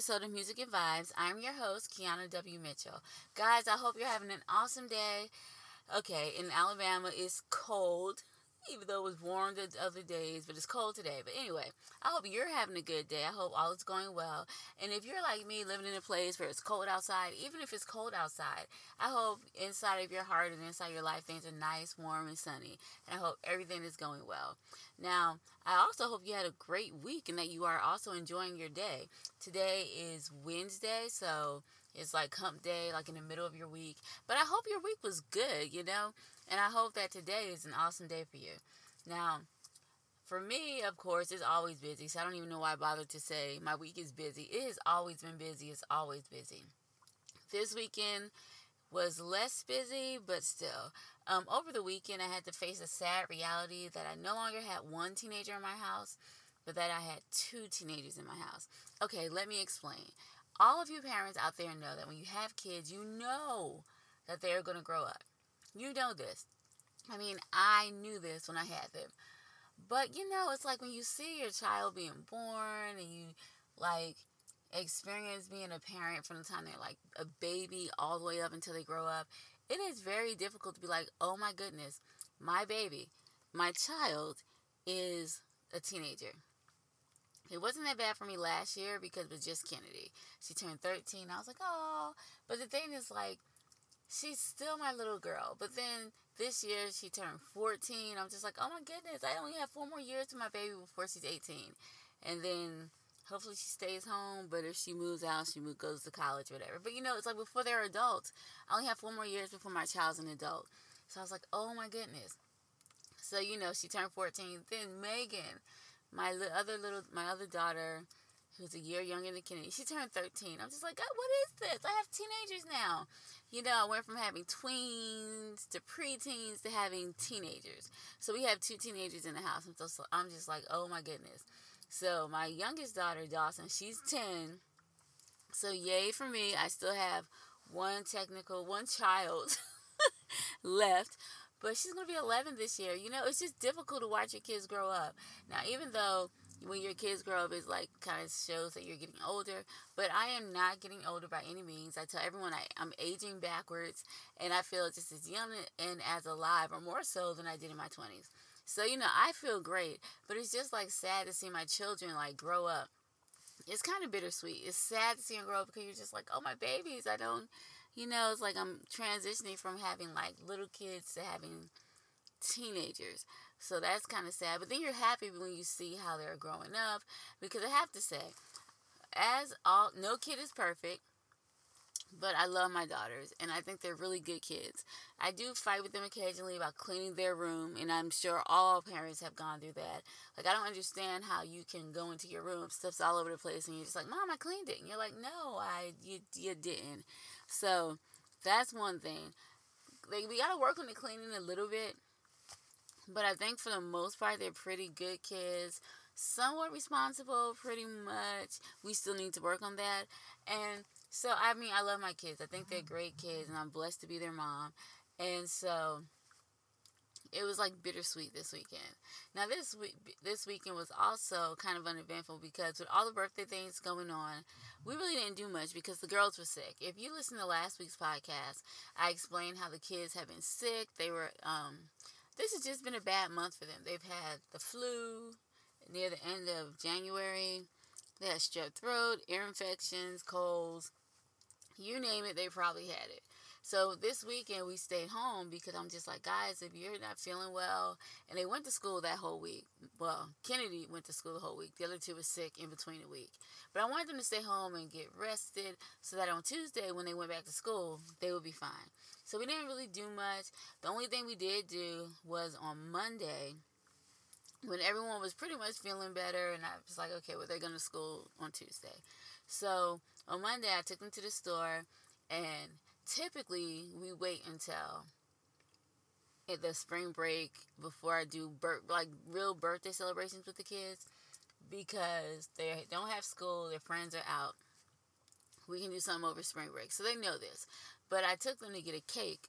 episode of Music and Vibes. I'm your host, Kiana W. Mitchell. Guys, I hope you're having an awesome day. Okay, in Alabama, it's cold even though it was warm the other days, but it's cold today. But anyway, I hope you're having a good day. I hope all is going well. And if you're like me, living in a place where it's cold outside, even if it's cold outside, I hope inside of your heart and inside your life things are nice, warm, and sunny. And I hope everything is going well. Now, I also hope you had a great week and that you are also enjoying your day. Today is Wednesday, so it's like hump day, like in the middle of your week. But I hope your week was good, you know? And I hope that today is an awesome day for you. Now, for me, of course, it's always busy. So I don't even know why I bothered to say my week is busy. It has always been busy. It's always busy. This weekend was less busy, but still. Um, over the weekend, I had to face a sad reality that I no longer had one teenager in my house, but that I had two teenagers in my house. Okay, let me explain. All of you parents out there know that when you have kids, you know that they're going to grow up. You know this. I mean, I knew this when I had them. But you know, it's like when you see your child being born and you like experience being a parent from the time they're like a baby all the way up until they grow up, it is very difficult to be like, oh my goodness, my baby, my child is a teenager. It wasn't that bad for me last year because it was just Kennedy. She turned 13. I was like, oh. But the thing is, like, she's still my little girl. But then this year she turned 14. I'm just like, oh my goodness, I only have four more years to my baby before she's 18. And then hopefully she stays home. But if she moves out, she goes to college, whatever. But you know, it's like before they're adults, I only have four more years before my child's an adult. So I was like, oh my goodness. So you know, she turned 14. Then Megan, my other little, my other daughter, who's a year younger than Kennedy, she turned 13. I'm just like, God, what is this? I have teenagers now you know, I went from having tweens to preteens to having teenagers. So we have two teenagers in the house. And so I'm just like, oh my goodness. So my youngest daughter, Dawson, she's 10. So yay for me. I still have one technical, one child left. But she's going to be 11 this year. You know, it's just difficult to watch your kids grow up. Now, even though when your kids grow up, it's like kind of shows that you're getting older. But I am not getting older by any means. I tell everyone I, I'm aging backwards, and I feel just as young and as alive, or more so than I did in my 20s. So, you know, I feel great, but it's just like sad to see my children like grow up. It's kind of bittersweet. It's sad to see them grow up because you're just like, oh, my babies. I don't, you know, it's like I'm transitioning from having like little kids to having teenagers. So that's kind of sad. But then you're happy when you see how they're growing up because I have to say, as all no kid is perfect, but I love my daughters and I think they're really good kids. I do fight with them occasionally about cleaning their room, and I'm sure all parents have gone through that. Like I don't understand how you can go into your room, stuff's all over the place, and you're just like, "Mom, I cleaned it," and you're like, "No, I you you didn't." So that's one thing. Like we gotta work on the cleaning a little bit but I think for the most part, they're pretty good kids, somewhat responsible, pretty much. We still need to work on that. And so, I mean, I love my kids. I think they're great kids, and I'm blessed to be their mom. And so, it was like bittersweet this weekend. Now this week, this weekend was also kind of uneventful because with all the birthday things going on, we really didn't do much because the girls were sick. If you listen to last week's podcast, I explained how the kids have been sick. They were um, this has just been a bad month for them. They've had the flu near the end of January. They had strep throat, ear infections, colds. You name it, they probably had it. So this weekend we stayed home because I'm just like, guys, if you're not feeling well, and they went to school that whole week. Well, Kennedy went to school the whole week. The other two were sick in between the week. But I wanted them to stay home and get rested so that on Tuesday when they went back to school, they would be fine. So we didn't really do much. The only thing we did do was on Monday when everyone was pretty much feeling better and I was like, okay, well they're going to school on Tuesday. So on Monday I took them to the store and typically we wait until at the spring break before I do bir- like real birthday celebrations with the kids because they don't have school, their friends are out. We can do something over spring break. So they know this. But I took them to get a cake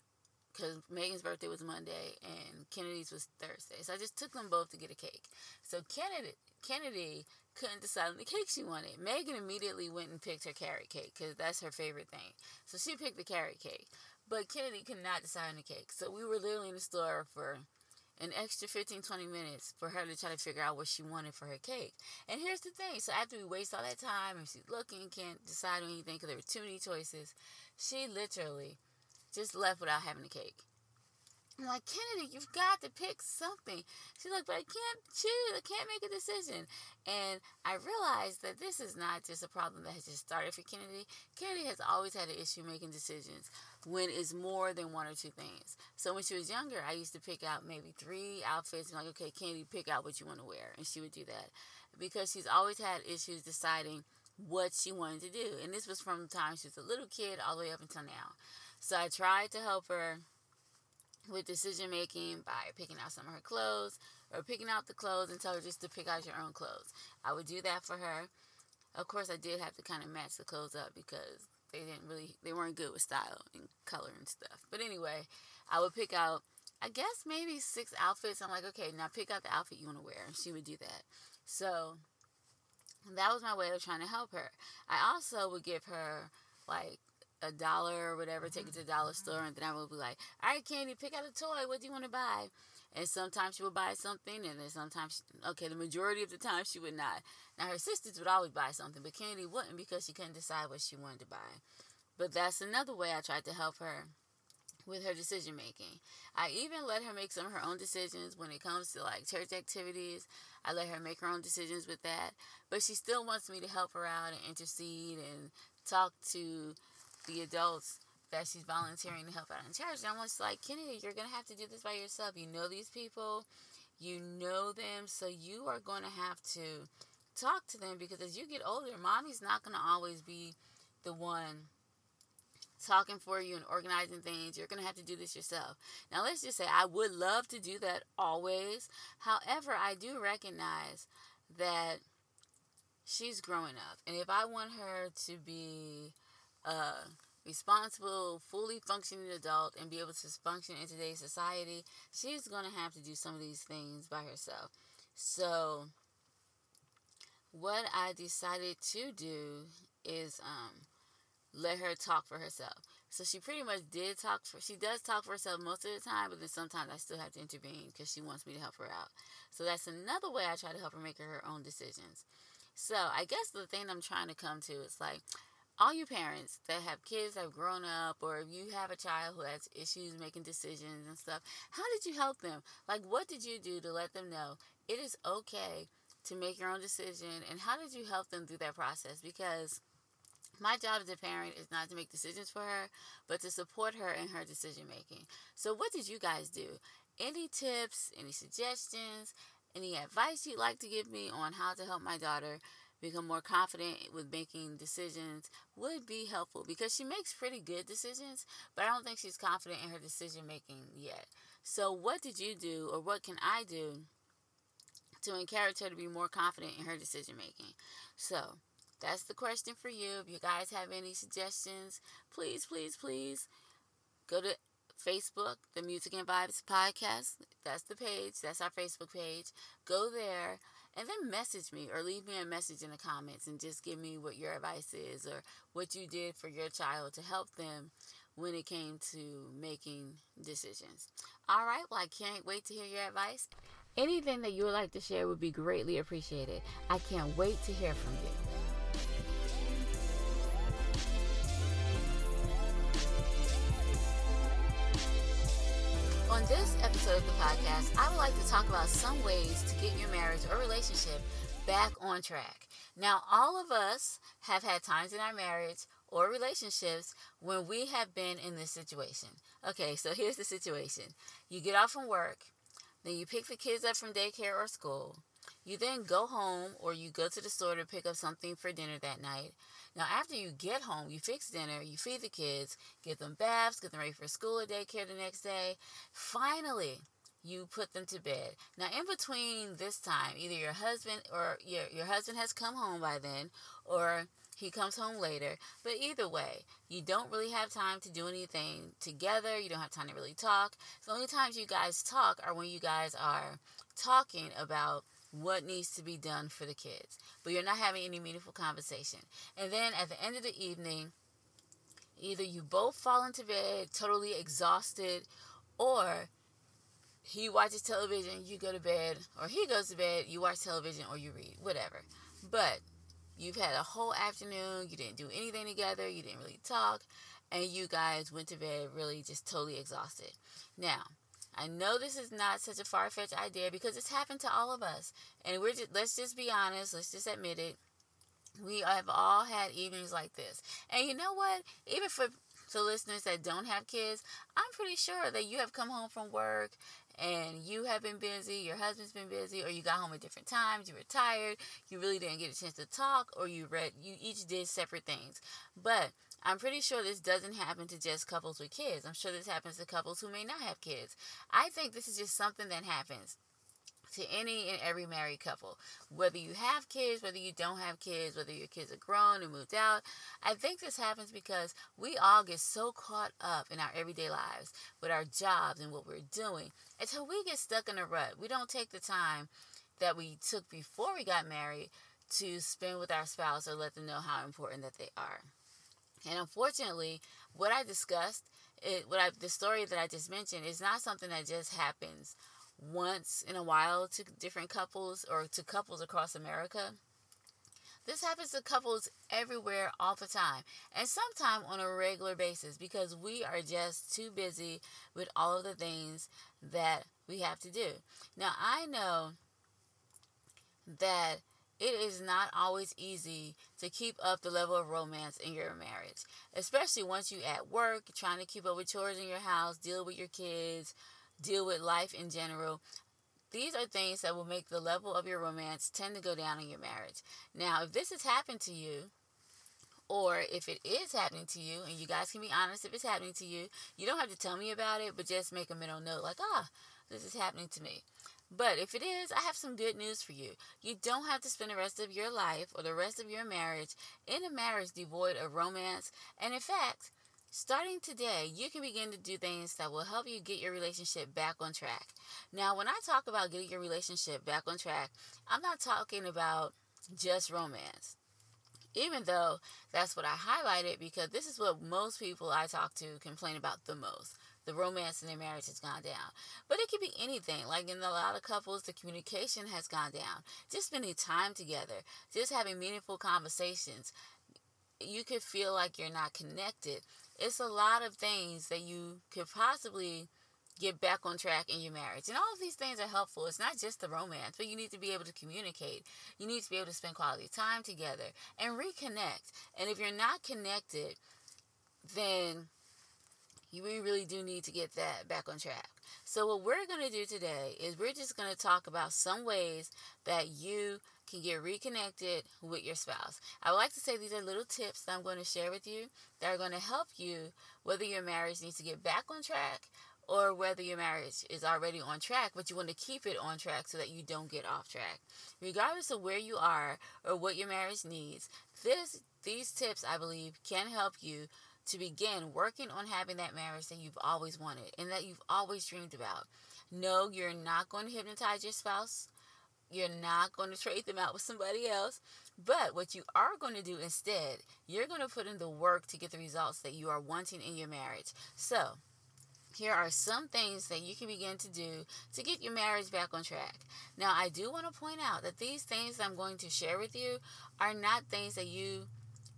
because Megan's birthday was Monday and Kennedy's was Thursday. So I just took them both to get a cake. So Kennedy, Kennedy couldn't decide on the cake she wanted. Megan immediately went and picked her carrot cake because that's her favorite thing. So she picked the carrot cake. But Kennedy could not decide on the cake. So we were literally in the store for an extra 15, 20 minutes for her to try to figure out what she wanted for her cake. And here's the thing. So after we waste all that time and she's looking, can't decide on anything because there were too many choices, she literally just left without having the cake. I'm like, Kennedy, you've got to pick something. She's like, but I can't choose. I can't make a decision. And I realized that this is not just a problem that has just started for Kennedy. Kennedy has always had an issue making decisions when it's more than one or two things. So when she was younger, I used to pick out maybe three outfits and like, okay, Kennedy, pick out what you want to wear. And she would do that because she's always had issues deciding what she wanted to do. And this was from the time she was a little kid all the way up until now. So I tried to help her with decision making by picking out some of her clothes or picking out the clothes and tell her just to pick out your own clothes. I would do that for her. Of course, I did have to kind of match the clothes up because they didn't really, they weren't good with style and color and stuff. But anyway, I would pick out, I guess maybe six outfits. I'm like, okay, now pick out the outfit you want to wear. And she would do that. So that was my way of trying to help her. I also would give her like a dollar or whatever, take it mm-hmm. to the dollar store, and then I would be like, all right, Candy, pick out a toy. What do you want to buy? And sometimes she would buy something, and then sometimes, she, okay, the majority of the time she would not. Now, her sisters would always buy something, but Candy wouldn't because she couldn't decide what she wanted to buy. But that's another way I tried to help her with her decision making. I even let her make some of her own decisions when it comes to like church activities. I let her make her own decisions with that. But she still wants me to help her out and intercede and talk to the adults that she's volunteering to help out in church. And I'm just like, Kennedy, you're going to have to do this by yourself. You know these people, you know them, so you are going to have to talk to them because as you get older, mommy's not going to always be the one talking for you and organizing things. You're going to have to do this yourself. Now, let's just say I would love to do that always. However, I do recognize that she's growing up. And if I want her to be a responsible, fully functioning adult and be able to function in today's society, she's going to have to do some of these things by herself. So, what I decided to do is um, let her talk for herself. So she pretty much did talk for. She does talk for herself most of the time, but then sometimes I still have to intervene because she wants me to help her out. So that's another way I try to help her make her own decisions. So I guess the thing I'm trying to come to is like all you parents that have kids that have grown up or if you have a child who has issues making decisions and stuff how did you help them? Like what did you do to let them know it is okay to make your own decision and how did you help them through that process? Because my job as a parent is not to make decisions for her but to support her in her decision making. So what did you guys do? Any tips any suggestions any advice you'd like to give me on how to help my daughter become more confident with making decisions would be helpful because she makes pretty good decisions, but I don't think she's confident in her decision making yet. So, what did you do, or what can I do to encourage her to be more confident in her decision making? So, that's the question for you. If you guys have any suggestions, please, please, please go to Facebook, the Music and Vibes Podcast. That's the page. That's our Facebook page. Go there and then message me or leave me a message in the comments and just give me what your advice is or what you did for your child to help them when it came to making decisions. All right, well, I can't wait to hear your advice. Anything that you would like to share would be greatly appreciated. I can't wait to hear from you. This episode of the podcast, I would like to talk about some ways to get your marriage or relationship back on track. Now, all of us have had times in our marriage or relationships when we have been in this situation. Okay, so here's the situation you get off from work, then you pick the kids up from daycare or school. You then go home or you go to the store to pick up something for dinner that night. Now, after you get home, you fix dinner, you feed the kids, get them baths, get them ready for school or daycare the next day. Finally, you put them to bed. Now, in between this time, either your husband or your, your husband has come home by then, or he comes home later. But either way, you don't really have time to do anything together. You don't have time to really talk. The only times you guys talk are when you guys are talking about what needs to be done for the kids. But you're not having any meaningful conversation. And then at the end of the evening, either you both fall into bed totally exhausted or he watches television, you go to bed, or he goes to bed, you watch television, or you read, whatever. But you've had a whole afternoon, you didn't do anything together, you didn't really talk, and you guys went to bed really just totally exhausted. Now, I know this is not such a far fetched idea because it's happened to all of us. And we're just, let's just be honest, let's just admit it. We have all had evenings like this. And you know what? Even for the listeners that don't have kids, I'm pretty sure that you have come home from work and you have been busy, your husband's been busy, or you got home at different times, you were tired, you really didn't get a chance to talk, or you read, you each did separate things. But I'm pretty sure this doesn't happen to just couples with kids. I'm sure this happens to couples who may not have kids. I think this is just something that happens to any and every married couple. Whether you have kids, whether you don't have kids, whether your kids are grown and moved out. I think this happens because we all get so caught up in our everyday lives with our jobs and what we're doing until we get stuck in a rut. We don't take the time that we took before we got married to spend with our spouse or let them know how important that they are. And unfortunately, what I discussed, it, what I, the story that I just mentioned, is not something that just happens once in a while to different couples or to couples across America. This happens to couples everywhere all the time and sometimes on a regular basis because we are just too busy with all of the things that we have to do. Now, I know that it is not always easy to keep up the level of romance in your marriage, especially once you're at work, trying to keep up with chores in your house, deal with your kids, deal with life in general. These are things that will make the level of your romance tend to go down in your marriage. Now, if this has happened to you, or if it is happening to you, and you guys can be honest if it's happening to you, you don't have to tell me about it, but just make a mental note like, ah, this is happening to me. But if it is, I have some good news for you. You don't have to spend the rest of your life or the rest of your marriage in a marriage devoid of romance. And in fact, starting today, you can begin to do things that will help you get your relationship back on track. Now, when I talk about getting your relationship back on track, I'm not talking about just romance. Even though that's what I highlighted because this is what most people I talk to complain about the most the romance in their marriage has gone down. But it could be anything. Like in a lot of couples, the communication has gone down. Just spending time together, just having meaningful conversations. You could feel like you're not connected. It's a lot of things that you could possibly get back on track in your marriage. And all of these things are helpful. It's not just the romance, but you need to be able to communicate. You need to be able to spend quality time together and reconnect. And if you're not connected, then you we really do need to get that back on track. So what we're going to do today is we're just going to talk about some ways that you can get reconnected with your spouse. I would like to say these are little tips that I'm going to share with you that are going to help you whether your marriage needs to get back on track or whether your marriage is already on track, but you want to keep it on track so that you don't get off track. Regardless of where you are or what your marriage needs, this these tips I believe can help you to begin working on having that marriage that you've always wanted and that you've always dreamed about. No, you're not going to hypnotize your spouse. You're not going to trade them out with somebody else. But what you are going to do instead, you're going to put in the work to get the results that you are wanting in your marriage. So, here are some things that you can begin to do to get your marriage back on track. Now, I do want to point out that these things I'm going to share with you are not things that you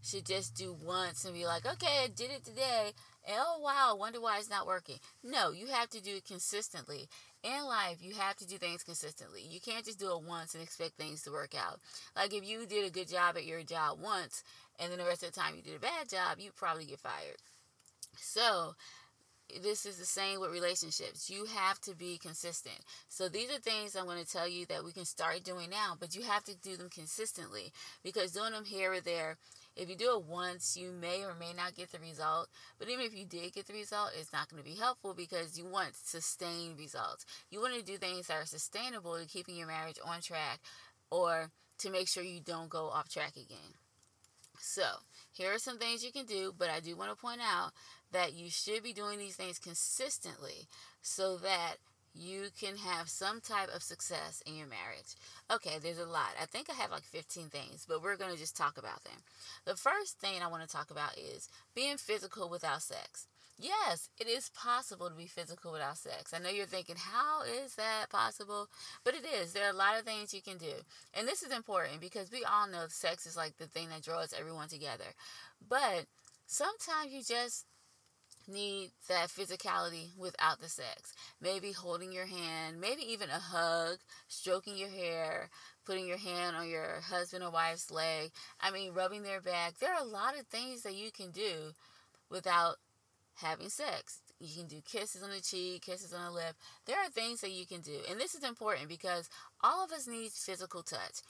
should just do once and be like, okay, I did it today. And oh, wow, wonder why it's not working. No, you have to do it consistently. In life, you have to do things consistently. You can't just do it once and expect things to work out. Like if you did a good job at your job once and then the rest of the time you did a bad job, you probably get fired. So, this is the same with relationships. You have to be consistent. So these are things I'm going to tell you that we can start doing now, but you have to do them consistently because doing them here or there if you do it once, you may or may not get the result. But even if you did get the result, it's not going to be helpful because you want sustained results. You want to do things that are sustainable to keeping your marriage on track or to make sure you don't go off track again. So, here are some things you can do, but I do want to point out that you should be doing these things consistently so that you can have some type of success in your marriage. Okay, there's a lot. I think I have like 15 things, but we're going to just talk about them. The first thing I want to talk about is being physical without sex. Yes, it is possible to be physical without sex. I know you're thinking, how is that possible? But it is. There are a lot of things you can do. And this is important because we all know sex is like the thing that draws everyone together. But sometimes you just need that physicality without the sex. Maybe holding your hand, maybe even a hug, stroking your hair, putting your hand on your husband or wife's leg. I mean, rubbing their back. There are a lot of things that you can do without having sex. You can do kisses on the cheek, kisses on the lip. There are things that you can do. And this is important because all of us need physical touch.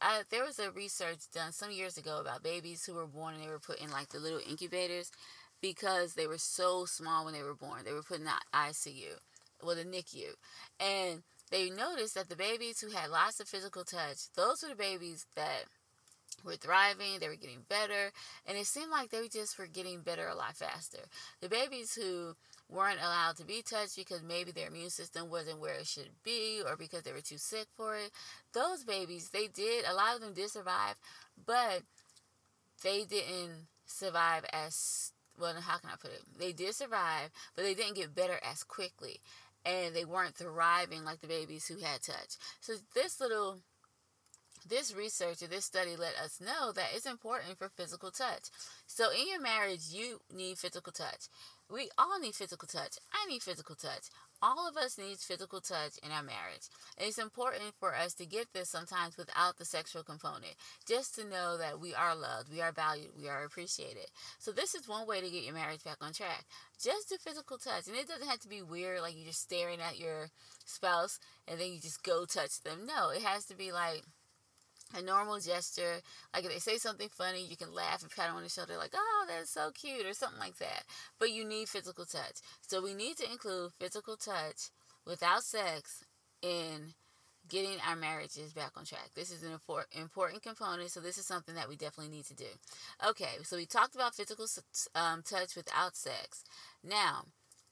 I, there was a research done some years ago about babies who were born and they were put in like the little incubators because they were so small when they were born. They were put in the ICU, well, the NICU. And they noticed that the babies who had lots of physical touch, those were the babies that were thriving, they were getting better, and it seemed like they just were getting better a lot faster. The babies who weren't allowed to be touched because maybe their immune system wasn't where it should be or because they were too sick for it, those babies, they did, a lot of them did survive, but they didn't survive as well, how can I put it? They did survive, but they didn't get better as quickly. And they weren't thriving like the babies who had touch. So this little this research or this study let us know that it's important for physical touch. So in your marriage, you need physical touch. We all need physical touch. I need physical touch. All of us needs physical touch in our marriage. It's important for us to get this sometimes without the sexual component. Just to know that we are loved, we are valued, we are appreciated. So this is one way to get your marriage back on track. Just do physical touch. And it doesn't have to be weird like you're just staring at your spouse and then you just go touch them. No, it has to be like a normal gesture. Like if they say something funny, you can laugh and pat them on the shoulder, like, oh, that's so cute, or something like that. But you need physical touch. So we need to include physical touch without sex in getting our marriages back on track. This is an important component, so this is something that we definitely need to do. Okay, so we talked about physical um, touch without sex. Now,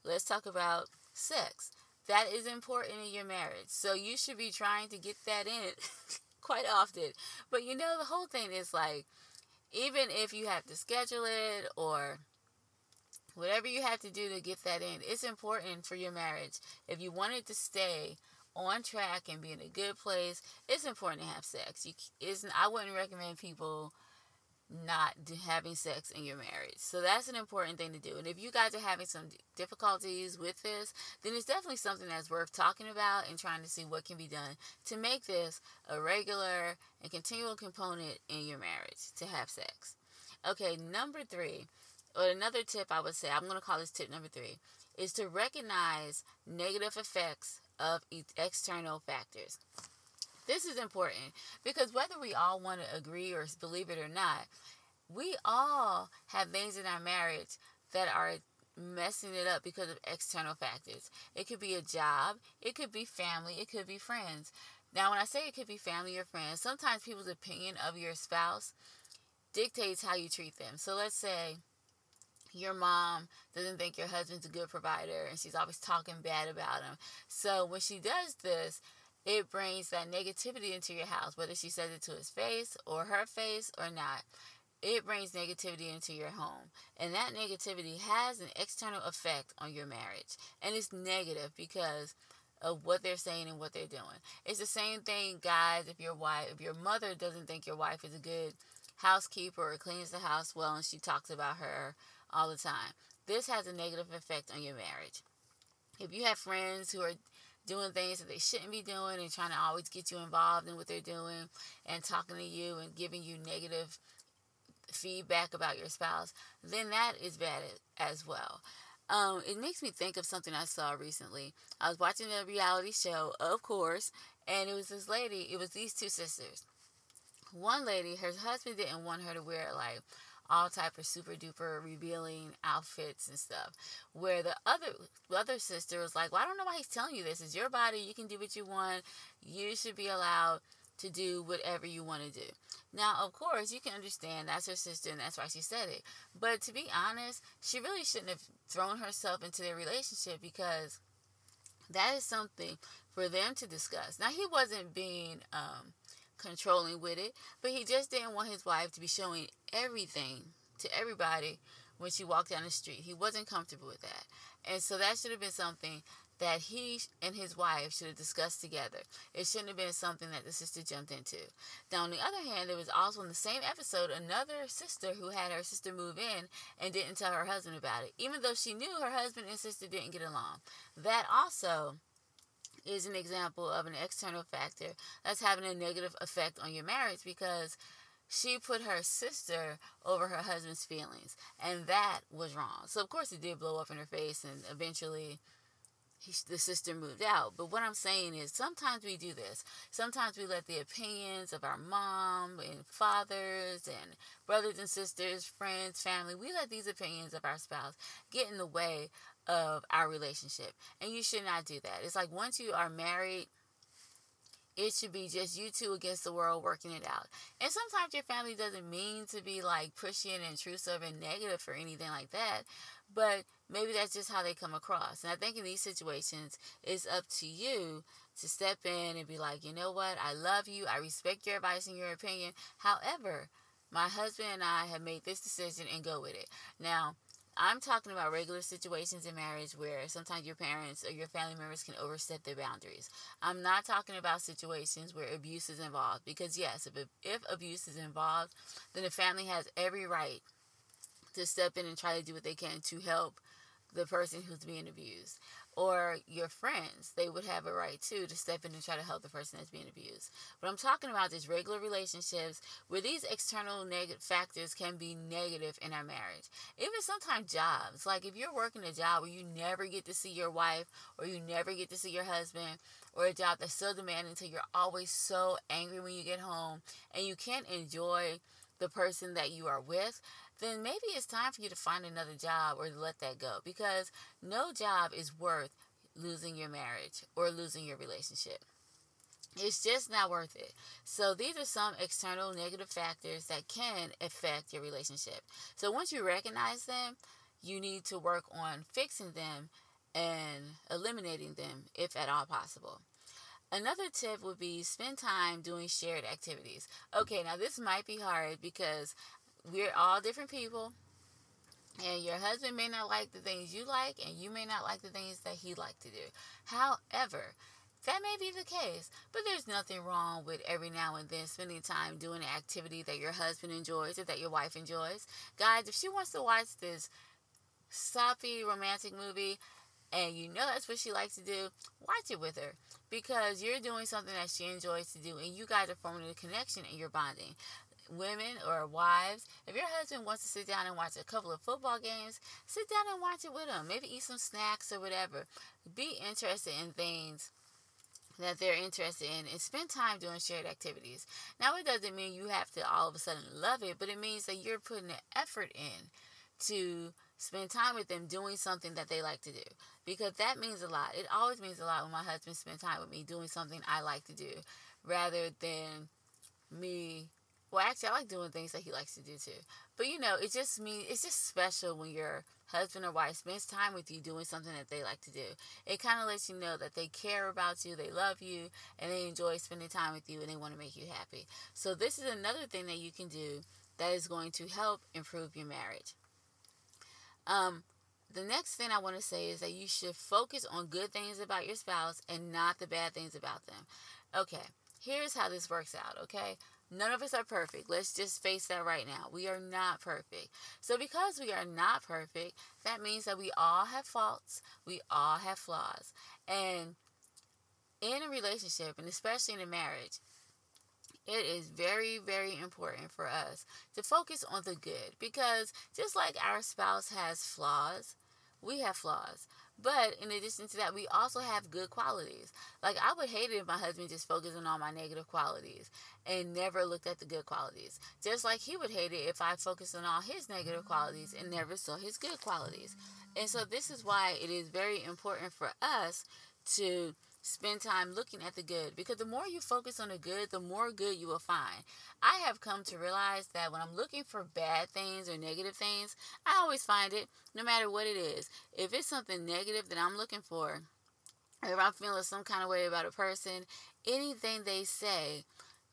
let's talk about sex. That is important in your marriage. So you should be trying to get that in quite often. But you know, the whole thing is like, even if you have to schedule it or whatever you have to do to get that in, it's important for your marriage. If you want it to stay on track and be in a good place, it's important to have sex. You isn't. I wouldn't recommend people not having sex in your marriage. So that's an important thing to do. And if you guys are having some difficulties with this, then it's definitely something that's worth talking about and trying to see what can be done to make this a regular and continual component in your marriage to have sex. Okay, number three, or another tip I would say, I'm going to call this tip number three, is to recognize negative effects of external factors. This is important because whether we all want to agree or believe it or not, we all have things in our marriage that are messing it up because of external factors. It could be a job, it could be family, it could be friends. Now, when I say it could be family or friends, sometimes people's opinion of your spouse dictates how you treat them. So let's say your mom doesn't think your husband's a good provider and she's always talking bad about him. So when she does this, it brings that negativity into your house, whether she says it to his face or her face or not. It brings negativity into your home. And that negativity has an external effect on your marriage. And it's negative because of what they're saying and what they're doing. It's the same thing, guys, if your wife, if your mother doesn't think your wife is a good housekeeper or cleans the house well and she talks about her all the time. This has a negative effect on your marriage. If you have friends who are doing things that they shouldn't be doing and trying to always get you involved in what they're doing and talking to you and giving you negative feedback about your spouse, then that is bad as well. Um, it makes me think of something I saw recently. I was watching a reality show, of course, and it was this lady, it was these two sisters. One lady, her husband didn't want her to wear like all type of super duper revealing outfits and stuff. Where the other the other sister was like, "Well, I don't know why he's telling you this. It's your body. You can do what you want. You should be allowed to do whatever you want to do. Now, of course, you can understand that's her sister and that's why she said it. But to be honest, she really shouldn't have thrown herself into their relationship because that is something for them to discuss. Now, he wasn't being um, controlling with it, but he just didn't want his wife to be showing everything to everybody when she walked down the street. He wasn't comfortable with that. And so that should have been something that he and his wife should have discussed together. It shouldn't have been something that the sister jumped into. Now, on the other hand, there was also in the same episode another sister who had her sister move in and didn't tell her husband about it, even though she knew her husband and sister didn't get along. That also is an example of an external factor that's having a negative effect on your marriage because she put her sister over her husband's feelings, and that was wrong. So, of course, it did blow up in her face, and eventually he, the sister moved out. But what I'm saying is sometimes we do this. Sometimes we let the opinions of our mom and fathers and brothers and sisters, friends, family, we let these opinions of our spouse get in the way of our relationship. And you should not do that. It's like once you are married, it should be just you two against the world working it out. And sometimes your family doesn't mean to be like pushy and intrusive and negative or anything like that, but maybe that's just how they come across. And I think in these situations, it's up to you to step in and be like, you know what, I love you, I respect your advice and your opinion. However, my husband and I have made this decision and go with it. Now, I'm talking about regular situations in marriage where sometimes your parents or your family members can overstep their boundaries. I'm not talking about situations where abuse is involved because, yes, if, if abuse is involved, then the family has every right to step in and try to do what they can to help the person who's being abused or your friends, they would have a right too to step in and try to help the person that's being abused. But I'm talking about just regular relationships where these external negative factors can be negative in our marriage. Even sometimes jobs, like if you're working a job where you never get to see your wife or you never get to see your husband, or a job that's so demanding until you're always so angry when you get home and you can't enjoy the person that you are with, then maybe it's time for you to find another job or let that go because no job is worth losing your marriage or losing your relationship. It's just not worth it. So, these are some external negative factors that can affect your relationship. So, once you recognize them, you need to work on fixing them and eliminating them if at all possible. Another tip would be spend time doing shared activities. Okay, now this might be hard because we're all different people. And your husband may not like the things you like and you may not like the things that he like to do. However that may be the case but there's nothing wrong with every now and then spending time doing an activity that your husband enjoys or that your wife enjoys. Guys if she wants to watch this soppy romantic movie and you know that's what she likes to do, watch it with her. Because you're doing something that she enjoys to do and you guys are forming a connection and you're bonding women or wives, if your husband wants to sit down and watch a couple of football games, sit down and watch it with him. Maybe eat some snacks or whatever. Be interested in things that they're interested in and spend time doing shared activities. Now, it doesn't mean you have to all of a sudden love it, but it means that you're putting the effort in to spend time with them doing something that they like to do because that means a lot. It always means a lot when my husband spends time with me doing something I like to do rather than me well, actually, I like doing things that he likes to do too. But you know, it just means it's just special when your husband or wife spends time with you doing something that they like to do. It kind of lets you know that they care about you, they love you, and they enjoy spending time with you, and they want to make you happy. So this is another thing that you can do that is going to help improve your marriage. Um, the next thing I want to say is that you should focus on good things about your spouse and not the bad things about them. Okay, here's how this works out, okay? None of us are perfect. Let's just face that right now. We are not perfect. So, because we are not perfect, that means that we all have faults, we all have flaws. And in a relationship, and especially in a marriage, it is very, very important for us to focus on the good because just like our spouse has flaws, we have flaws. But in addition to that, we also have good qualities. Like I would hate it if my husband just focused on all my negative qualities and never looked at the good qualities. Just like he would hate it if I focused on all his negative qualities and never saw his good qualities. And so this is why it is very important for us to spend time looking at the good because the more you focus on the good, the more good you will find. I have come to realize that when I'm looking for bad things or negative things, I always find it no matter what it is. If it's something negative that I'm looking for, or if I'm feeling some kind of way about a person, anything they say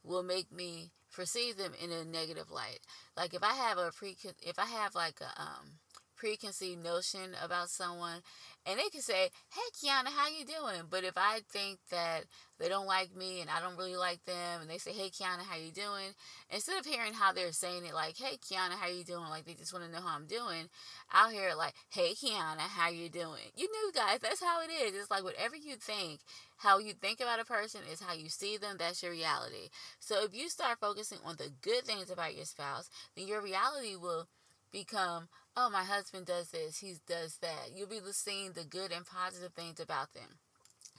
will make me perceive them in a negative light. Like if I have a pre if I have like a um preconceived notion about someone and they can say hey kiana how you doing? But if i think that they don't like me and i don't really like them and they say hey kiana how you doing? Instead of hearing how they're saying it like hey kiana how you doing? Like they just want to know how i'm doing i'll hear it like hey kiana how you doing? You know guys that's how it is. It's like whatever you think how you think about a person is how you see them that's your reality. So if you start focusing on the good things about your spouse then your reality will become, oh, my husband does this, he does that. You'll be seeing the good and positive things about them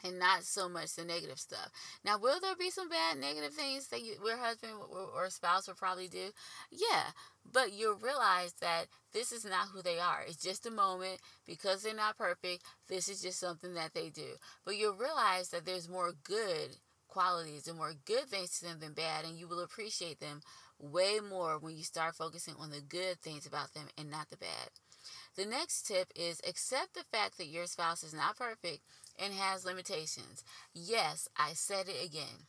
and not so much the negative stuff. Now, will there be some bad negative things that you, your husband or, or spouse will probably do? Yeah, but you'll realize that this is not who they are. It's just a moment because they're not perfect. This is just something that they do. But you'll realize that there's more good qualities and more good things to them than bad, and you will appreciate them way more when you start focusing on the good things about them and not the bad. The next tip is accept the fact that your spouse is not perfect and has limitations. Yes, I said it again.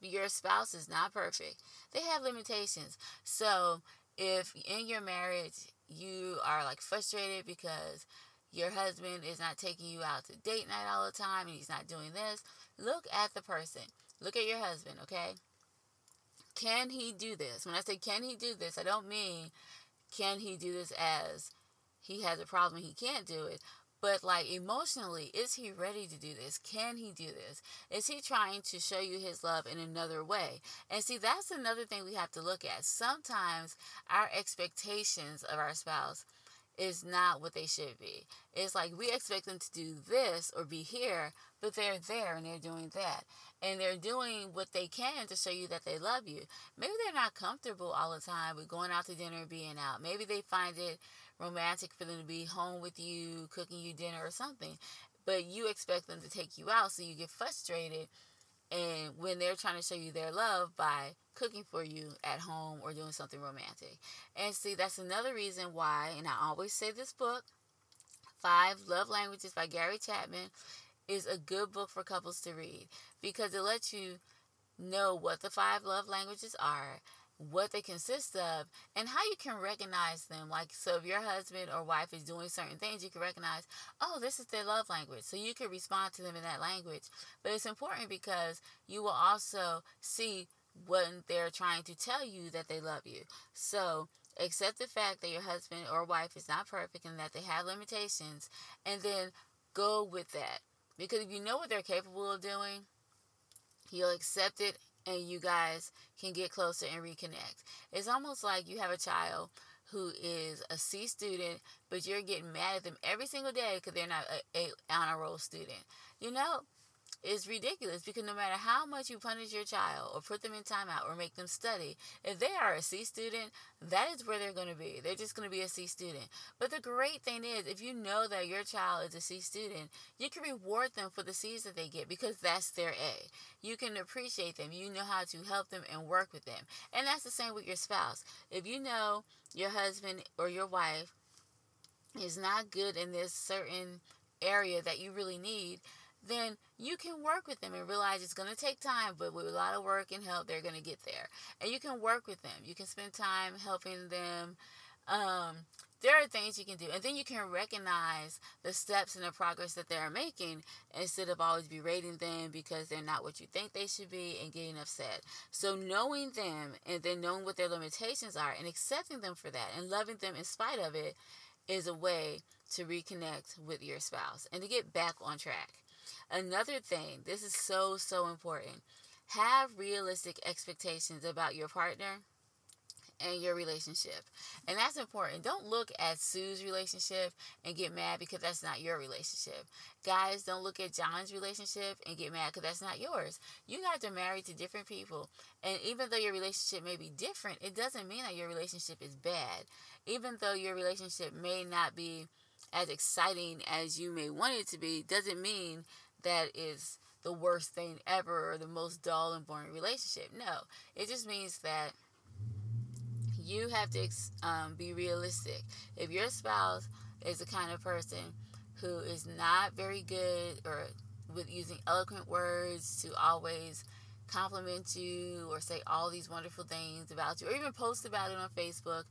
Your spouse is not perfect. They have limitations. So, if in your marriage you are like frustrated because your husband is not taking you out to date night all the time and he's not doing this, look at the person. Look at your husband, okay? Can he do this? When I say can he do this, I don't mean can he do this as he has a problem he can't do it. But like emotionally, is he ready to do this? Can he do this? Is he trying to show you his love in another way? And see, that's another thing we have to look at. Sometimes our expectations of our spouse is not what they should be. It's like we expect them to do this or be here, but they're there and they're doing that. And they're doing what they can to show you that they love you. Maybe they're not comfortable all the time with going out to dinner and being out. Maybe they find it romantic for them to be home with you, cooking you dinner or something. But you expect them to take you out, so you get frustrated and when they're trying to show you their love by cooking for you at home or doing something romantic. And see, that's another reason why, and I always say this book, Five Love Languages by Gary Chapman, is a good book for couples to read because it lets you know what the five love languages are what they consist of and how you can recognize them. Like, so if your husband or wife is doing certain things, you can recognize, oh, this is their love language. So you can respond to them in that language. But it's important because you will also see when they're trying to tell you that they love you. So accept the fact that your husband or wife is not perfect and that they have limitations, and then go with that. Because if you know what they're capable of doing, you'll accept it and you guys can get closer and reconnect. It's almost like you have a child who is a C student, but you're getting mad at them every single day because they're not a, a honor roll student. You know, is ridiculous because no matter how much you punish your child or put them in timeout or make them study, if they are a C student, that is where they're going to be. They're just going to be a C student. But the great thing is, if you know that your child is a C student, you can reward them for the C's that they get because that's their A. You can appreciate them. You know how to help them and work with them. And that's the same with your spouse. If you know your husband or your wife is not good in this certain area that you really need, then you can work with them and realize it's going to take time, but with a lot of work and help, they're going to get there. And you can work with them. You can spend time helping them. Um, there are things you can do, and then you can recognize the steps and the progress that they're making instead of always berating them because they're not what you think they should be and getting upset. So, knowing them and then knowing what their limitations are and accepting them for that and loving them in spite of it is a way to reconnect with your spouse and to get back on track. Another thing, this is so, so important. Have realistic expectations about your partner and your relationship. And that's important. Don't look at Sue's relationship and get mad because that's not your relationship. Guys, don't look at John's relationship and get mad because that's not yours. You guys are married to different people. And even though your relationship may be different, it doesn't mean that your relationship is bad. Even though your relationship may not be as exciting as you may want it to be doesn't mean that is the worst thing ever or the most dull and boring relationship. No, it just means that you have to um, be realistic. If your spouse is the kind of person who is not very good or with using eloquent words to always compliment you or say all these wonderful things about you or even post about it on Facebook,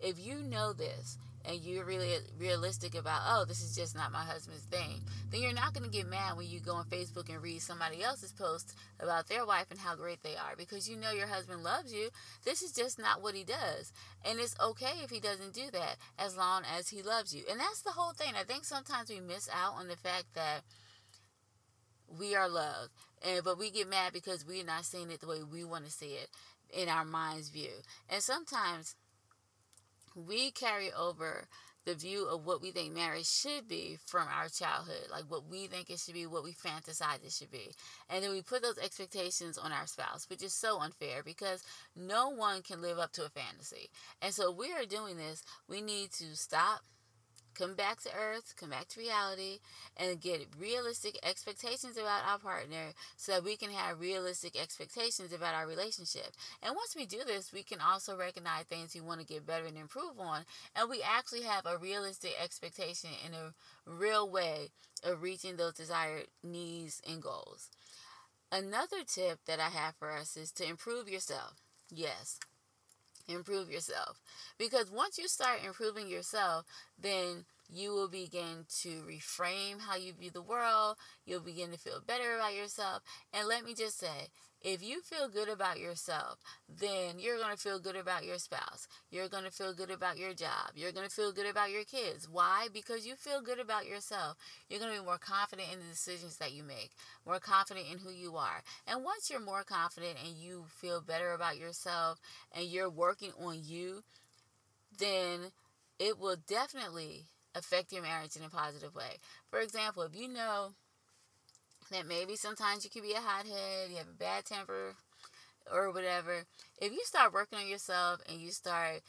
if you know this and you're really realistic about, oh, this is just not my husband's thing, then you're not going to get mad when you go on Facebook and read somebody else's post about their wife and how great they are because you know your husband loves you. This is just not what he does. And it's okay if he doesn't do that as long as he loves you. And that's the whole thing. I think sometimes we miss out on the fact that we are loved. And but we get mad because we're not seeing it the way we want to see it in our mind's view. And sometimes we carry over the view of what we think marriage should be from our childhood, like what we think it should be, what we fantasize it should be. And then we put those expectations on our spouse, which is so unfair because no one can live up to a fantasy. And so we are doing this, we need to stop come back to earth, come back to reality, and get realistic expectations about our partner so that we can have realistic expectations about our relationship. And once we do this, we can also recognize things we want to get better and improve on, and we actually have a realistic expectation in a real way of reaching those desired needs and goals. Another tip that I have for us is to improve yourself. Yes, improve yourself. Because once you start improving yourself, then you will begin to reframe how you view the world. You'll begin to feel better about yourself. And let me just say, if you feel good about yourself, then you're going to feel good about your spouse. You're going to feel good about your job. You're going to feel good about your kids. Why? Because you feel good about yourself. You're going to be more confident in the decisions that you make, more confident in who you are. And once you're more confident and you feel better about yourself and you're working on you, then it will definitely affect your marriage in a positive way. For example, if you know that maybe sometimes you can be a hothead, you have a bad temper, or whatever. If you start working on yourself and you start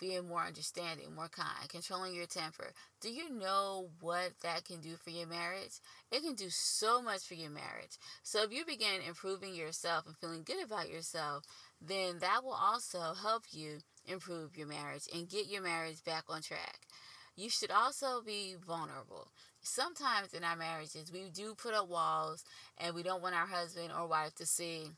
being more understanding, more kind, controlling your temper, do you know what that can do for your marriage? It can do so much for your marriage. So if you begin improving yourself and feeling good about yourself, then that will also help you improve your marriage and get your marriage back on track. You should also be vulnerable sometimes in our marriages, we do put up walls and we don't want our husband or wife to see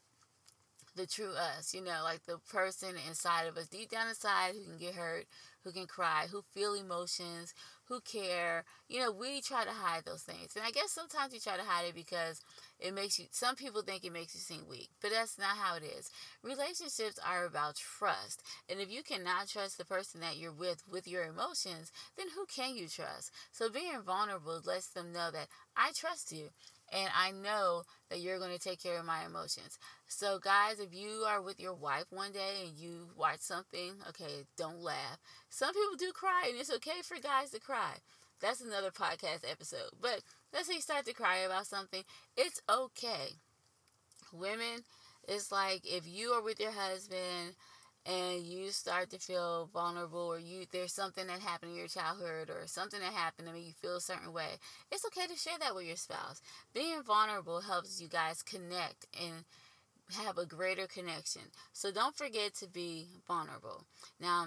the true us, you know, like the person inside of us, deep down inside, who can get hurt, who can cry, who feel emotions, who care. You know, we try to hide those things. And I guess sometimes we try to hide it because it makes you, some people think it makes you seem weak, but that's not how it is. Relationships are about trust. And if you cannot trust the person that you're with with your emotions, then who can you trust? So being vulnerable lets them know that I trust you and I know that you're going to take care of my emotions. So, guys, if you are with your wife one day and you watch something, okay, don't laugh. Some people do cry, and it's okay for guys to cry. That's another podcast episode. But let's say you start to cry about something, it's okay. Women, it's like if you are with your husband and you start to feel vulnerable or you there's something that happened in your childhood or something that happened to make you feel a certain way it's okay to share that with your spouse. Being vulnerable helps you guys connect and have a greater connection. So don't forget to be vulnerable. Now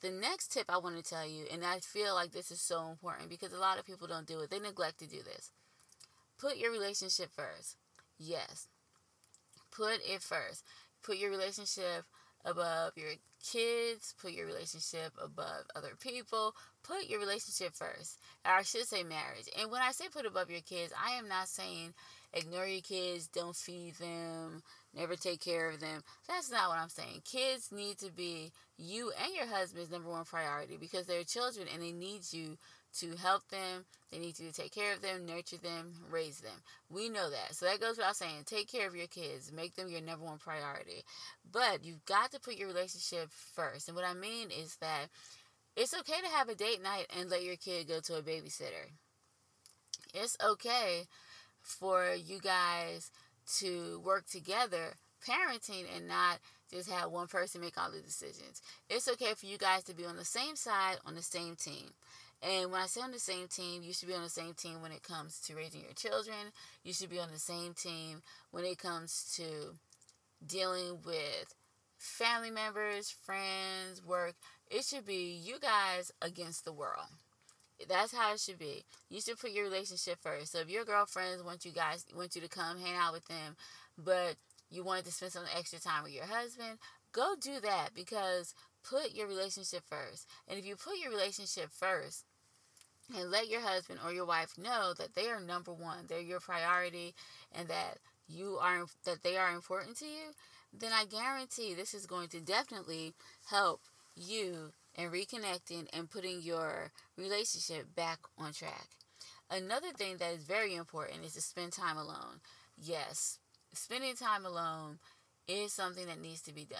the next tip i want to tell you and i feel like this is so important because a lot of people don't do it they neglect to do this. Put your relationship first. Yes. Put it first. Put your relationship above your kids, put your relationship above other people, put your relationship first. Or I should say marriage. And when I say put above your kids, I am not saying ignore your kids, don't feed them, never take care of them. That's not what I'm saying. Kids need to be you and your husband's number one priority because they're children and they need you to help them. They need you to take care of them, nurture them, raise them. We know that. So that goes without saying. Take care of your kids. Make them your number one priority. But you've got to put your relationship first. And what I mean is that it's okay to have a date night and let your kid go to a babysitter. It's okay for you guys to work together parenting and not just have one person make all the decisions. It's okay for you guys to be on the same side, on the same team. And when I say on the same team, you should be on the same team when it comes to raising your children. You should be on the same team when it comes to dealing with family members, friends, work. It should be you guys against the world. That's how it should be. You should put your relationship first. So if your girlfriends want you guys want you to come hang out with them, but you wanted to spend some extra time with your husband, go do that because put your relationship first. And if you put your relationship first, and let your husband or your wife know that they are number one, they're your priority, and that you are that they are important to you, then I guarantee this is going to definitely help you in reconnecting and putting your relationship back on track. Another thing that is very important is to spend time alone. Yes, spending time alone is something that needs to be done.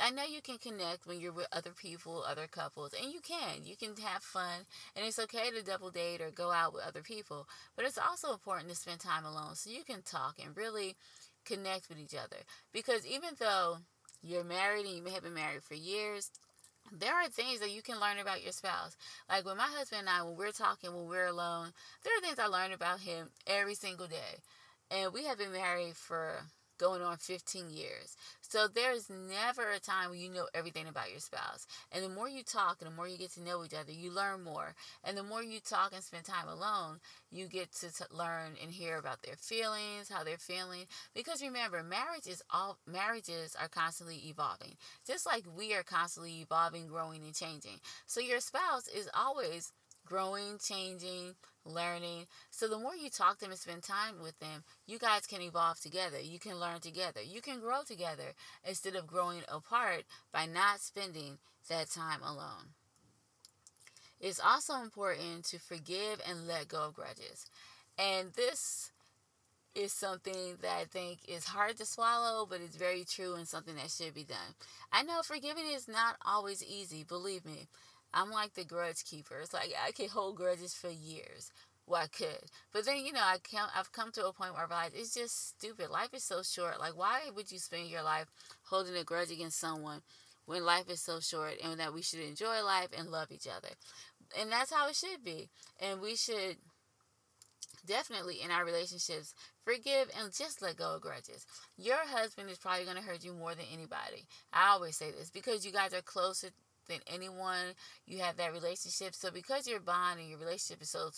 I know you can connect when you're with other people, other couples, and you can. You can have fun, and it's okay to double date or go out with other people, but it's also important to spend time alone so you can talk and really connect with each other. Because even though you're married and you may have been married for years, there are things that you can learn about your spouse. Like when my husband and I, when we're talking, when we're alone, there are things I learn about him every single day. And we have been married for going on 15 years. So there's never a time when you know everything about your spouse. And the more you talk and the more you get to know each other, you learn more. And the more you talk and spend time alone, you get to t- learn and hear about their feelings, how they're feeling. Because remember, marriage is all marriages are constantly evolving. Just like we are constantly evolving, growing and changing. So your spouse is always growing, changing, learning. So the more you talk to them and spend time with them, you guys can evolve together. You can learn together. You can grow together instead of growing apart by not spending that time alone. It's also important to forgive and let go of grudges. And this is something that I think is hard to swallow, but it's very true and something that should be done. I know forgiving is not always easy, believe me. I'm like the grudge keeper. It's like I could hold grudges for years. Well, I could, but then you know I can I've come to a point where I realize it's just stupid. Life is so short. Like, why would you spend your life holding a grudge against someone when life is so short, and that we should enjoy life and love each other? And that's how it should be. And we should definitely in our relationships forgive and just let go of grudges. Your husband is probably going to hurt you more than anybody. I always say this because you guys are closer than anyone. You have that relationship. So because your bond and your relationship is so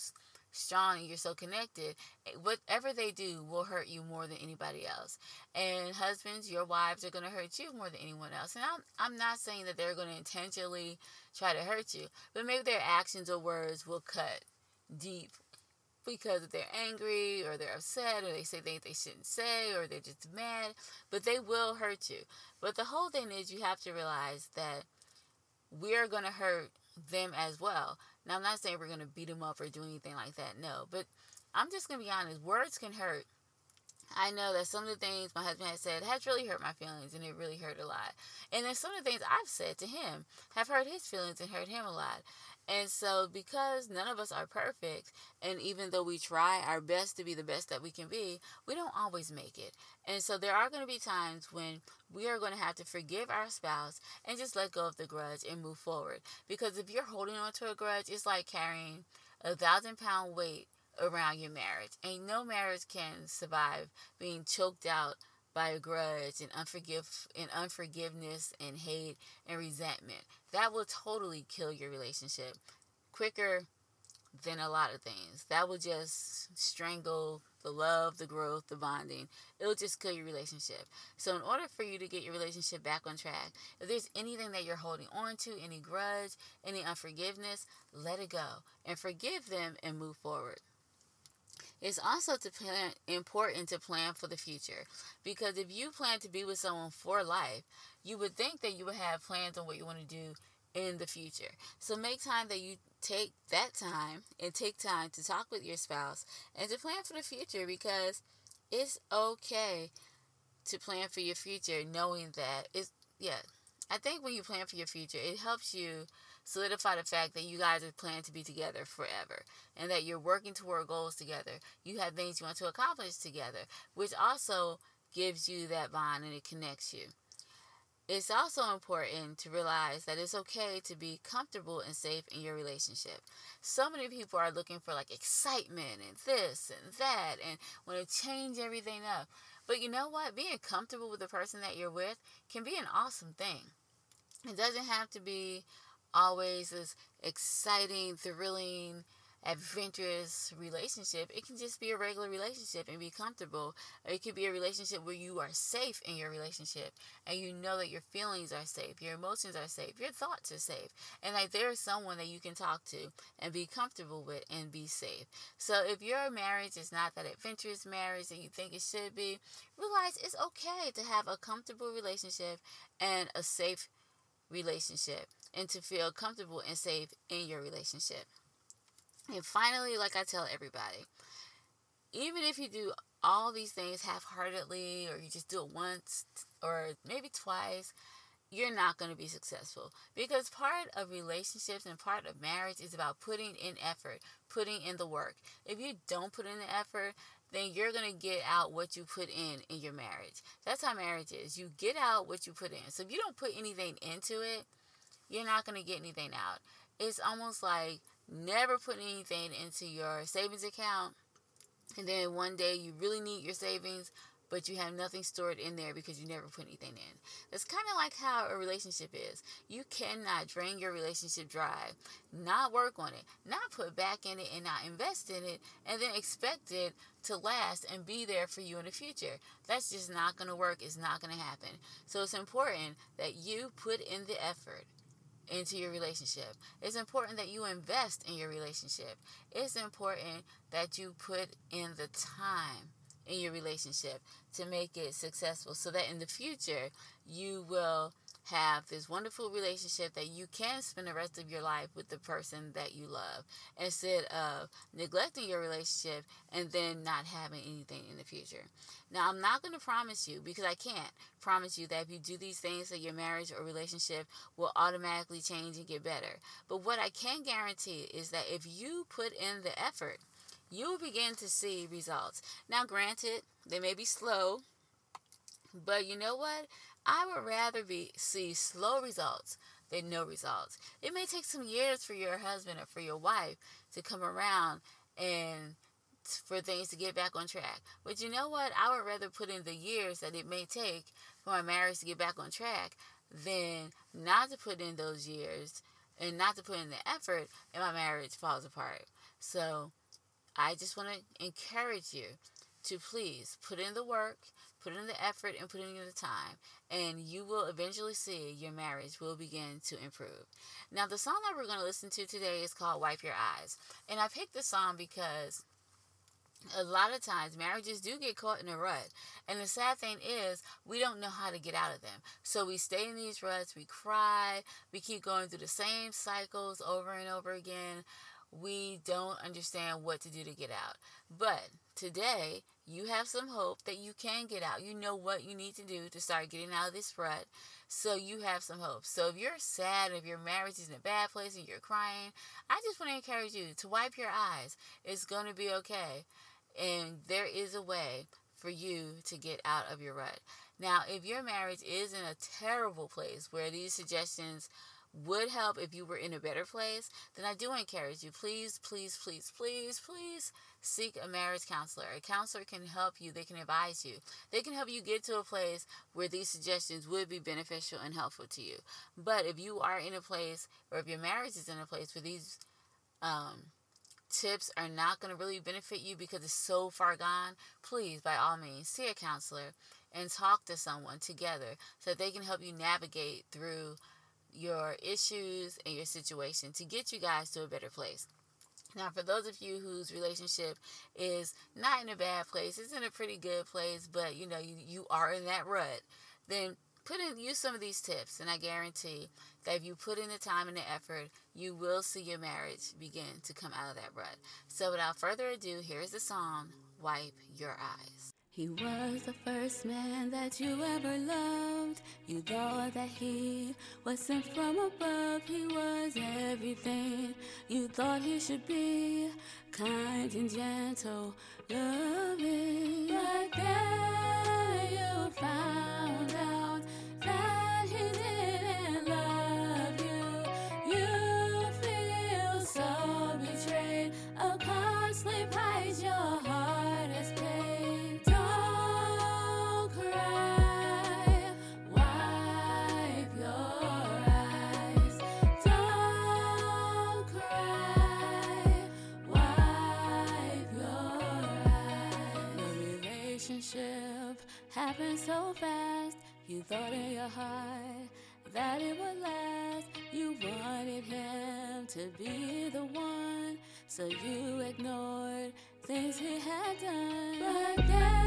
strong and you're so connected, eh, whatever they do will hurt you more than anybody else. And husbands, your wives are going to hurt you more than anyone else. And I'm, I'm not saying that they're going to intentionally try to hurt you, but maybe their actions or words will cut deep because they're angry or they're upset or they say things they shouldn't say or they're just mad, but they will hurt you. But the whole thing is you have to realize that we're going to hurt them as well. Now, I'm not saying we're going to beat them up or do anything like that, no, but I'm just going to be honest. Words can hurt. I know that some of the things my husband has said has really hurt my feelings and it really hurt a lot. And then some of the things I've said to him have hurt his feelings and hurt him a lot. And so, because none of us are perfect, and even though we try our best to be the best that we can be, we don't always make it. And so, there are going to be times when we are going to have to forgive our spouse and just let go of the grudge and move forward. Because if you're holding on to a grudge, it's like carrying a thousand pound weight around your marriage. And no marriage can survive being choked out by a grudge and unforgive and unforgiveness and hate and resentment. That will totally kill your relationship quicker than a lot of things. That will just strangle the love, the growth, the bonding. It'll just kill your relationship. So, in order for you to get your relationship back on track, if there's anything that you're holding on to, any grudge, any unforgiveness, let it go and forgive them and move forward. It's also to plan, important to plan for the future because if you plan to be with someone for life, you would think that you would have plans on what you want to do in the future. So make time that you take that time and take time to talk with your spouse and to plan for the future because it's okay to plan for your future knowing that it's yeah. I think when you plan for your future, it helps you solidify the fact that you guys are planning to be together forever and that you're working toward goals together. You have things you want to accomplish together, which also gives you that bond and it connects you. It's also important to realize that it's okay to be comfortable and safe in your relationship. So many people are looking for like excitement and this and that and want to change everything up. But you know what? Being comfortable with the person that you're with can be an awesome thing. It doesn't have to be always this exciting, thrilling, adventurous relationship. It can just be a regular relationship and be comfortable. Or it could be a relationship where you are safe in your relationship and you know that your feelings are safe, your emotions are safe, your thoughts are safe. And like there's someone that you can talk to and be comfortable with and be safe. So if your marriage is not that adventurous marriage that you think it should be, realize it's okay to have a comfortable relationship and a safe relationship and to feel comfortable and safe in your relationship. And finally, like I tell everybody, even if you do all these things half heartedly or you just do it once or maybe twice, you're not going to be successful because part of relationships and part of marriage is about putting in effort, putting in the work. If you don't put in the effort, then you're going to get out what you put in in your marriage. That's how marriage is. You get out what you put in. So if you don't put anything into it, you're not going to get anything out. It's almost like never put anything into your savings account and then one day you really need your savings but you have nothing stored in there because you never put anything in. It's kind of like how a relationship is. You cannot drain your relationship dry, not work on it, not put back in it, and not invest in it, and then expect it to last and be there for you in the future. That's just not going to work. It's not going to happen. So it's important that you put in the effort into your relationship. It's important that you invest in your relationship. It's important that you put in the time in your relationship to make it successful so that in the future you will have this wonderful relationship that you can spend the rest of your life with the person that you love instead of neglecting your relationship and then not having anything in the future. Now, I'm not going to promise you because I can't promise you that if you do these things that your marriage or relationship will automatically change and get better. But what I can guarantee is that if you put in the effort, you will begin to see results. Now, granted, they may be slow, but you know what? I would rather be see slow results than no results. It may take some years for your husband or for your wife to come around and for things to get back on track. But you know what? I would rather put in the years that it may take for my marriage to get back on track than not to put in those years and not to put in the effort and my marriage falls apart. So I just want to encourage you to please put in the work, put in the effort, and put in the time, and you will eventually see your marriage will begin to improve. Now, the song that we're going to listen to today is called Wipe Your Eyes. And I picked this song because a lot of times marriages do get caught in a rut. And the sad thing is, we don't know how to get out of them. So we stay in these ruts, we cry, we keep going through the same cycles over and over again we don't understand what to do to get out. But today, you have some hope that you can get out. You know what you need to do to start getting out of this rut. So you have some hope. So if you're sad, if your marriage is in a bad place and you're crying, I just want to encourage you to wipe your eyes. It's going to be okay. And there is a way for you to get out of your rut. Now, if your marriage is in a terrible place where these suggestions would help if you were in a better place, then I do encourage you, please, please, please, please, please seek a marriage counselor. A counselor can help you, they can advise you. They can help you get to a place where these suggestions would be beneficial and helpful to you. But if you are in a place, or if your marriage is in a place where these um, tips are not going to really benefit you because it's so far gone, please, by all means, see a counselor and talk to someone together so that they can help you navigate through your issues and your situation to get you guys to a better place. Now, for those of you whose relationship is not in a bad place, it's in a pretty good place, but you know, you, you are in that rut, then put in use some of these tips and I guarantee that if you put in the time and the effort, you will see your marriage begin to come out of that rut. So without further ado, here's the song, Wipe Your Eyes. He was the first man that you ever loved. You thought that he was sent from above. He was everything you thought he should be. Kind and gentle, loving. But then you found so fast. You thought in your heart that it would last. You wanted him to be the one, so you ignored things he had done. But then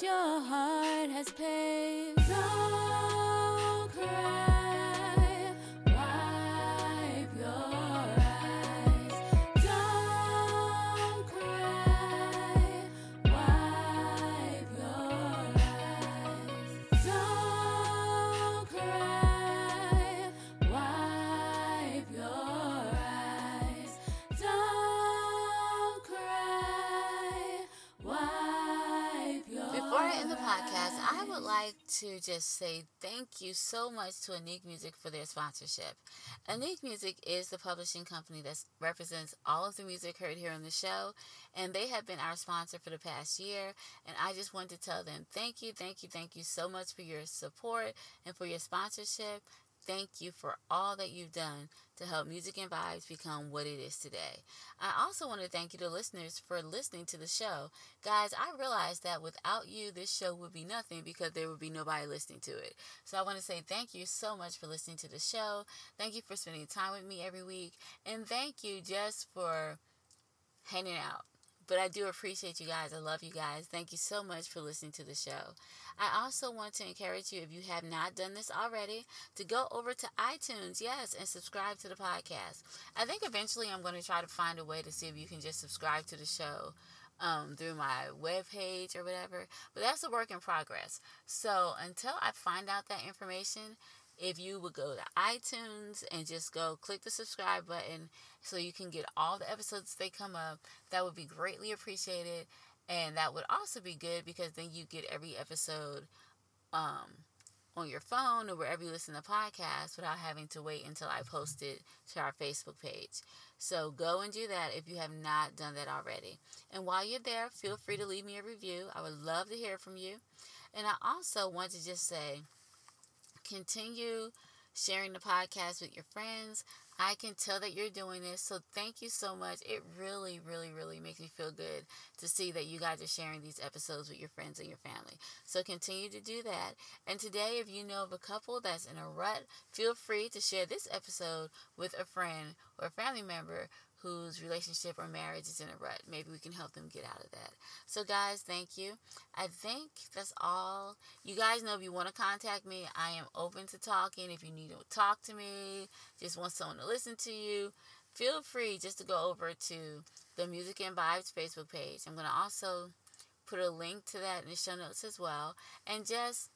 your heart has paid. To just say thank you so much to Anik Music for their sponsorship. Anik Music is the publishing company that represents all of the music heard here on the show, and they have been our sponsor for the past year. And I just want to tell them thank you, thank you, thank you so much for your support and for your sponsorship. Thank you for all that you've done to help Music and Vibes become what it is today. I also want to thank you to listeners for listening to the show. Guys, I realize that without you, this show would be nothing because there would be nobody listening to it. So I want to say thank you so much for listening to the show. Thank you for spending time with me every week. And thank you just for hanging out. But I do appreciate you guys. I love you guys. Thank you so much for listening to the show. I also want to encourage you, if you have not done this already, to go over to iTunes, yes, and subscribe to the podcast. I think eventually I'm going to try to find a way to see if you can just subscribe to the show um, through my webpage or whatever. But that's a work in progress. So until I find out that information, if you would go to iTunes and just go click the subscribe button so you can get all the episodes they come up, that would be greatly appreciated. And that would also be good because then you get every episode um, on your phone or wherever you listen to podcasts without having to wait until I post it to our Facebook page. So go and do that if you have not done that already. And while you're there, feel free to leave me a review. I would love to hear from you. And I also want to just say, continue sharing the podcast with your friends. I can tell that you're doing this, so thank you so much. It really, really, really makes me feel good to see that you guys are sharing these episodes with your friends and your family. So continue to do that. And today, if you know of a couple that's in a rut, feel free to share this episode with a friend or a family member whose relationship or marriage is in a rut. Maybe we can help them get out of that. So, guys, thank you. I think that's all. You guys know if you want to contact me, I am open to talking. If you need to talk to me, just want someone to listen to you, feel free just to go over to the Music and Vibes Facebook page. I'm going to also put a link to that in the show notes as well. And just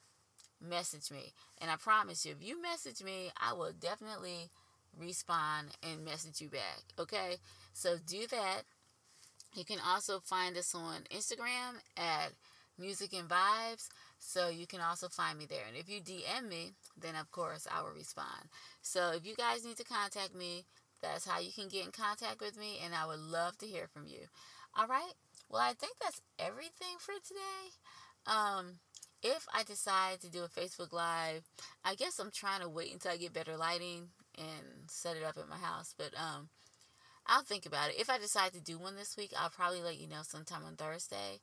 message me. And I promise you, if you message me, I will definitely respond and message you back. Okay? So do that. You can also find us on Instagram at Music and Vibes. So you can also find me there. And if you DM me, then of course I will respond. So if you guys need to contact me, that's how you can get in contact with me. And I would love to hear from you. All right? Well, I think that's everything for today. Um, if I decide to do a Facebook Live, I guess I'm trying to wait until I get better lighting and set it up at my house. But um, I'll think about it. If I decide to do one this week, I'll probably let you know sometime on Thursday.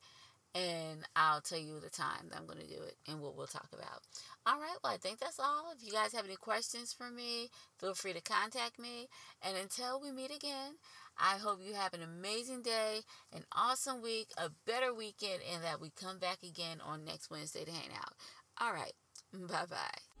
And I'll tell you the time that I'm going to do it and what we'll talk about. All right, well, I think that's all. If you guys have any questions for me, feel free to contact me. And until we meet again, I hope you have an amazing day, an awesome week, a better weekend, and that we come back again on next Wednesday to hang out. All right, bye bye.